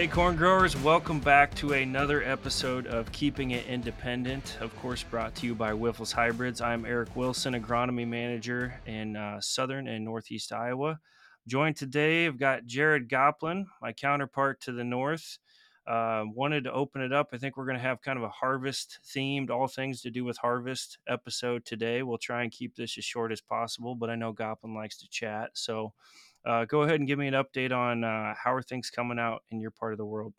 Hey, corn growers, welcome back to another episode of Keeping It Independent. Of course, brought to you by Wyffels Hybrids. I'm Eric Wilson, agronomy manager in uh, southern and northeast Iowa. Joined today, I've got Jared Goplen, my counterpart to the north. Uh, wanted to open it up. I think we're going to have kind of a harvest themed, all things to do with harvest episode today. We'll try and keep this as short as possible, but I know Goplen likes to chat. So uh, go ahead and give me an update on uh, how are things coming out in your part of the world.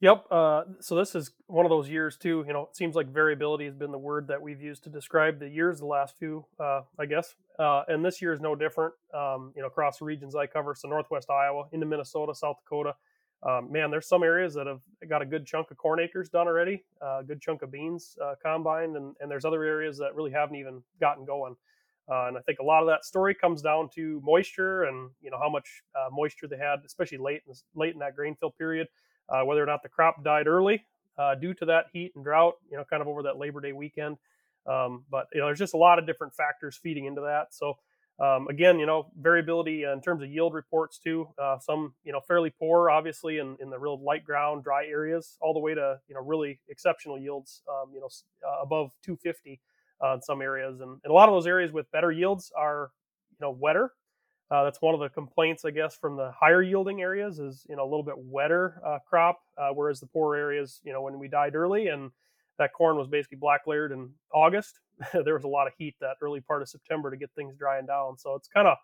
Yep. Uh, so this is one of those years too. You know, it seems like variability has been the word that we've used to describe the years, the last few, uh, I guess. Uh, and this year is no different. Um, you know, across the regions I cover, so Northwest Iowa, into Minnesota, South Dakota. Um, man, there's some areas that have got a good chunk of corn acres done already, uh, a good chunk of beans uh, combined, and, and there's other areas that really haven't even gotten going. Uh, and I think a lot of that story comes down to moisture and you know how much uh, moisture they had, especially late in late in that grain fill period. Uh, whether or not the crop died early uh, due to that heat and drought, you know, kind of over that Labor Day weekend. Um, but you know, there's just a lot of different factors feeding into that. So um, again, you know, variability in terms of yield reports too. Uh, some you know fairly poor, obviously, in, in the real light ground, dry areas, all the way to you know really exceptional yields. Um, you know, uh, above 250 uh, in some areas, and, and, a lot of those areas with better yields are you know wetter. Uh, that's one of the complaints, I guess, from the higher yielding areas is you know a little bit wetter uh, crop, uh, whereas the poor areas, you know, when we died early and that corn was basically black layered in August, there was a lot of heat that early part of September to get things drying down. So it's kind of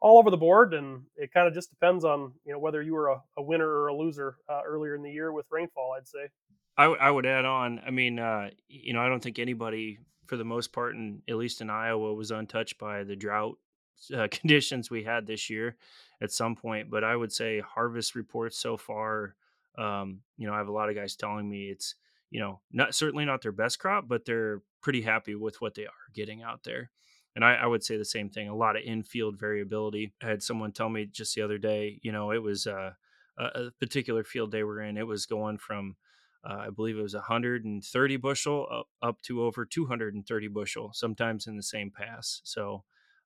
all over the board, and it kind of just depends on you know whether you were a, a winner or a loser uh, earlier in the year with rainfall. I'd say. I, I would add on. I mean, uh, you know, I don't think anybody for the most part, and at least in Iowa, was untouched by the drought uh, conditions we had this year at some point. But I would say harvest reports so far, um, you know, I have a lot of guys telling me it's, you know, not certainly not their best crop, but they're pretty happy with what they are getting out there. And I, I would say the same thing. A lot of infield variability. I had someone tell me just the other day, you know, it was uh, a particular field they were in. It was going from uh, I believe it was 130 bushel up, to over 230 bushel, sometimes in the same pass. So,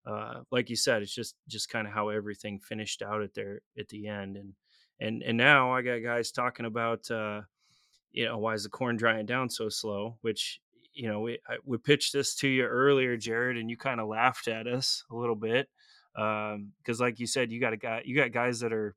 uh, like you said, it's just just kind of how everything finished out at there at the end, and and and now I got guys talking about, uh, you know, why is the corn drying down so slow? Which you know, we I, we pitched this to you earlier, Jared, and you kind of laughed at us a little bit because, um, like you said, you got a guy, you got guys that are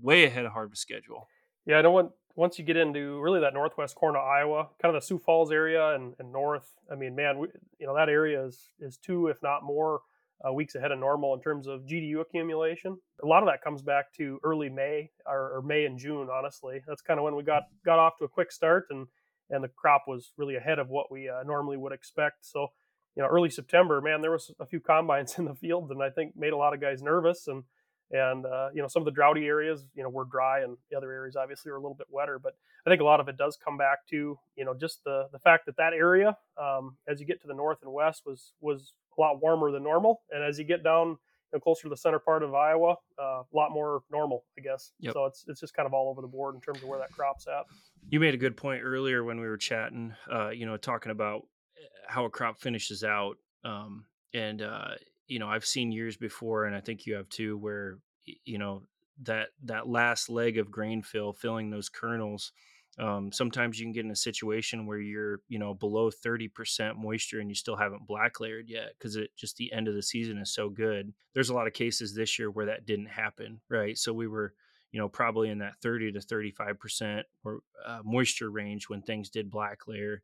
way ahead of harvest schedule. Yeah, I don't want once you get into really that northwest corner of Iowa, kind of the Sioux Falls area and, and north, I mean, man, we, you know that area is is two, if not more, uh, weeks ahead of normal in terms of GDU accumulation. A lot of that comes back to early May or, or May and June. Honestly, that's kind of when we got got off to a quick start and and the crop was really ahead of what we uh, normally would expect. So, you know, early September, man, there was a few combines in the field, and I think made a lot of guys nervous and and uh, you know some of the droughty areas you know were dry and the other areas obviously were a little bit wetter but i think a lot of it does come back to you know just the the fact that that area um, as you get to the north and west was was a lot warmer than normal and as you get down you know, closer to the center part of iowa uh, a lot more normal i guess yep. so it's it's just kind of all over the board in terms of where that crop's at you made a good point earlier when we were chatting uh, you know talking about eh, how a crop finishes out um, and uh, you know i've seen years before and i think you have too where you know that that last leg of grain fill filling those kernels um, sometimes you can get in a situation where you're you know below 30% moisture and you still haven't black layered yet because it just the end of the season is so good. There's a lot of cases this year where that didn't happen right? So we were you know probably in that 30 to 35% or uh, moisture range when things did black layer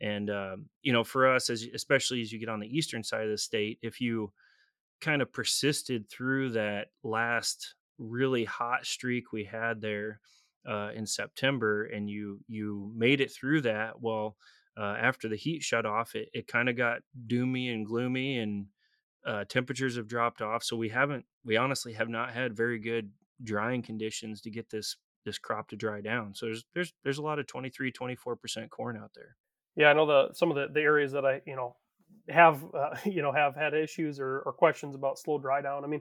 and um, you know for us as especially as you get on the eastern side of the state if you kind of persisted through that last really hot streak we had there uh, in September, and you you made it through that. Well, uh, after the heat shut off, it, it kind of got doomy and gloomy, and uh, temperatures have dropped off. So we haven't, we honestly have not had very good drying conditions to get this this crop to dry down. So there's there's there's a lot of 23, 24 percent corn out there. Yeah, I know the some of the, the areas that I you know have uh, you know have had issues or, or, questions about slow dry down. I mean,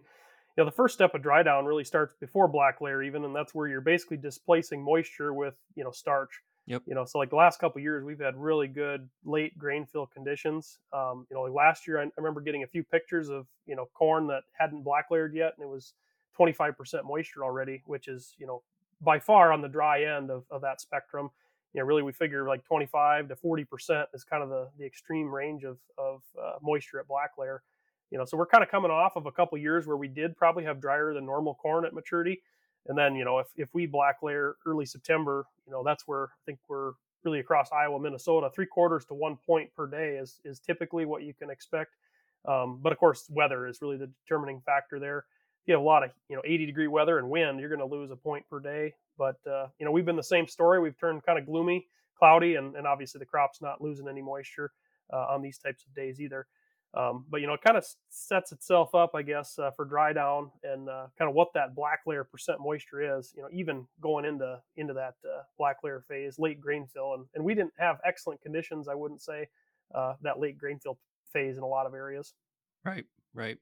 you know, the first step of dry down really starts before black layer even, and that's where you're basically displacing moisture with you know starch. Yep. You know, so like the last couple years, we've had really good late grain fill conditions. Um, you know, like last year, I, I remember getting a few pictures of you know corn that hadn't black layered yet, and it was 25% moisture already, which is you know by far on the dry end of, of that spectrum. You know, really, we figure like 25 to 40 percent is kind of the the extreme range of of uh, moisture at black layer. You know, so we're kind of coming off of a couple years where we did probably have drier than normal corn at maturity, and then you know if if we black layer early September, you know that's where I think we're really across Iowa, Minnesota, three quarters to one point per day is is typically what you can expect. Um, but of course, weather is really the determining factor there. You have a lot of you know 80 degree weather and wind, you're going to lose a point per day. But uh, you know we've been the same story. We've turned kind of gloomy, cloudy, and, and obviously the crop's not losing any moisture uh, on these types of days either. Um, but you know, it kind of sets itself up, I guess, uh, for dry down and uh, kind of what that black layer percent moisture is. You know, even going into into that uh, black layer phase, late grain fill, and, and we didn't have excellent conditions. I wouldn't say uh, that late grain fill phase in a lot of areas. Right, right.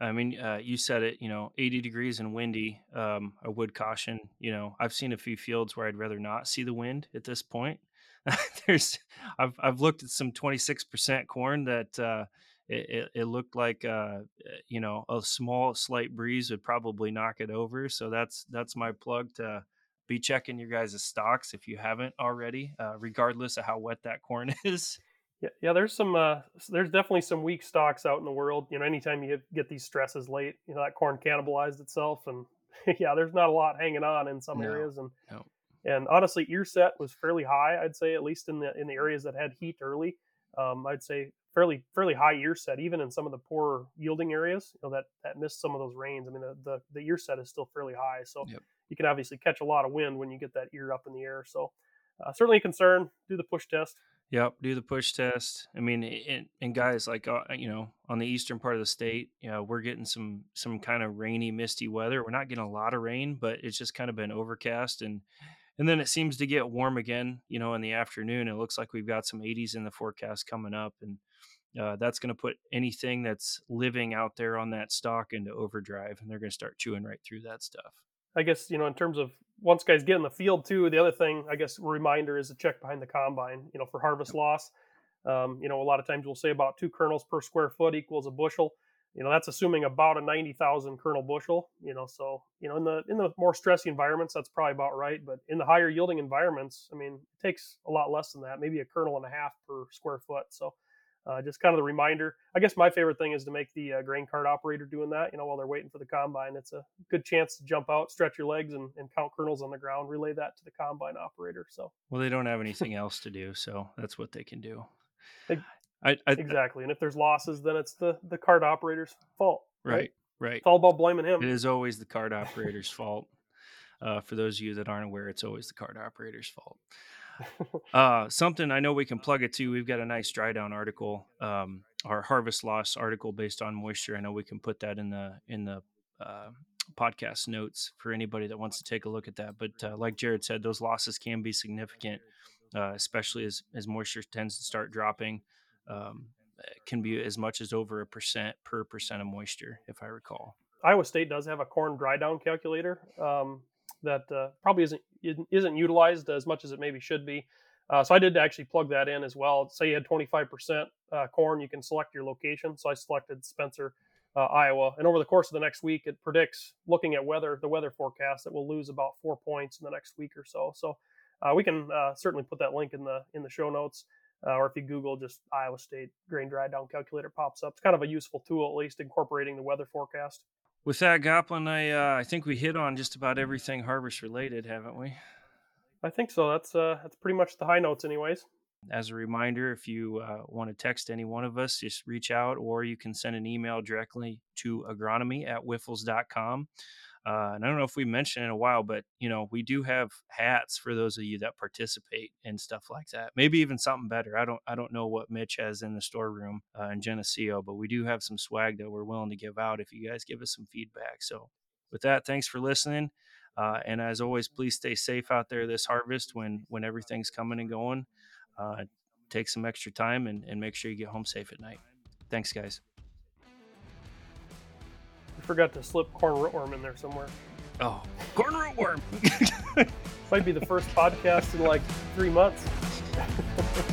I mean, uh, you said it. You know, 80 degrees and windy. Um, I would caution. You know, I've seen a few fields where I'd rather not see the wind at this point. There's, I've I've looked at some 26% corn that uh, it, it, it looked like uh, eh, you know a small slight breeze would probably knock it over. So that's that's my plug to be checking your guys' stalks if you haven't already, uh, regardless of how wet that corn is. Yeah, yeah. There's some. Uh, there's definitely some weak stalks out in the world. You know, anytime you get, these stresses late, you know that corn cannibalized itself, and yeah, there's not a lot hanging on in some No, areas, and no. and honestly, ear set was fairly high. I'd say at least in the in the areas that had heat early. Um, I'd say fairly fairly high ear set, even in some of the poor yielding areas, you know that that missed some of those rains. I mean, the the, the ear set is still fairly high, so Yep. you can obviously catch a lot of wind when you get that ear up in the air. So uh, certainly a concern. Do the push test. Yep, do the push test. I mean, and, and guys, like uh, you know, on the eastern part of the state, you know, we're getting some some kind of rainy, misty weather. We're not getting a lot of rain, but it's just kind of been overcast, and and then it seems to get warm again. You know, in the afternoon, it looks like we've got some 80s in the forecast coming up, and uh, that's going to put anything that's living out there on that stalk into overdrive, and they're going to start chewing right through that stuff. I guess you know in terms of once guys get in the field too. The other thing, I guess, reminder is to check behind the combine. You know, for harvest loss. Um, you know, a lot of times we'll say about two kernels per square foot equals a bushel. You know, that's assuming about a ninety thousand kernel bushel. You know, so you know in the in the more stressy environments, that's probably about right. But in the higher yielding environments, I mean, it takes a lot less than that, maybe a kernel and a half per square foot. So uh, just kind of the reminder. I guess my favorite thing is to make the uh, grain cart operator doing that. You know, while they're waiting for the combine, it's a good chance to jump out, stretch your legs, and, and count kernels on the ground. Relay that to the combine operator. So Well, they don't have anything else to do, so that's what they can do. I, I exactly. And if there's losses, then it's the the cart operator's fault. right, right. It's all about blaming him. It is always the cart operator's fault. Uh, for those of you that aren't aware, it's always the cart operator's fault. Uh, something I know we can plug it to. We've got a nice dry down article, um, our harvest loss article based on moisture. I know we can put that in the in the uh, podcast notes for anybody that wants to take a look at that. But uh, like Jared said, those losses can be significant, uh, especially as as moisture tends to start dropping. Um, can be as much as over a percent per percent of moisture, if I recall. Iowa State does have a corn dry down calculator um, that uh, probably isn't isn't utilized as much as it maybe should be. Uh, so I did actually plug that in as well. Say you had 25% uh, corn, you can select your location. So I selected Spencer, uh, Iowa, and over the course of the next week, it predicts, looking at weather, the weather forecast, that we'll lose about four points in the next week or so. So uh, we can uh, certainly put that link in the in the show notes. Uh, or if you Google just Iowa State grain dry down calculator pops up. It's kind of a useful tool, at least incorporating the weather forecast. With that, Goplen, I uh, I think we hit on just about everything harvest related, haven't we? I think so. That's uh, that's pretty much the high notes, anyways. As a reminder, if you uh, want to text any one of us, just reach out, or you can send an email directly to agronomy at wyffels.com. Uh, and I don't know if we mentioned in a while, but you know we do have hats for those of you that participate and stuff like that. Maybe even something better. I don't I don't know what Mitch has in the storeroom uh, in Geneseo, but we do have some swag that we're willing to give out if you guys give us some feedback. So with that, thanks for listening. Uh, and as always, please stay safe out there this harvest when when everything's coming and going. Uh, take some extra time and, and make sure you get home safe at night. Thanks, guys. Forgot to slip corn rootworm in there somewhere. Oh, corn rootworm. Might be the first podcast in like three months.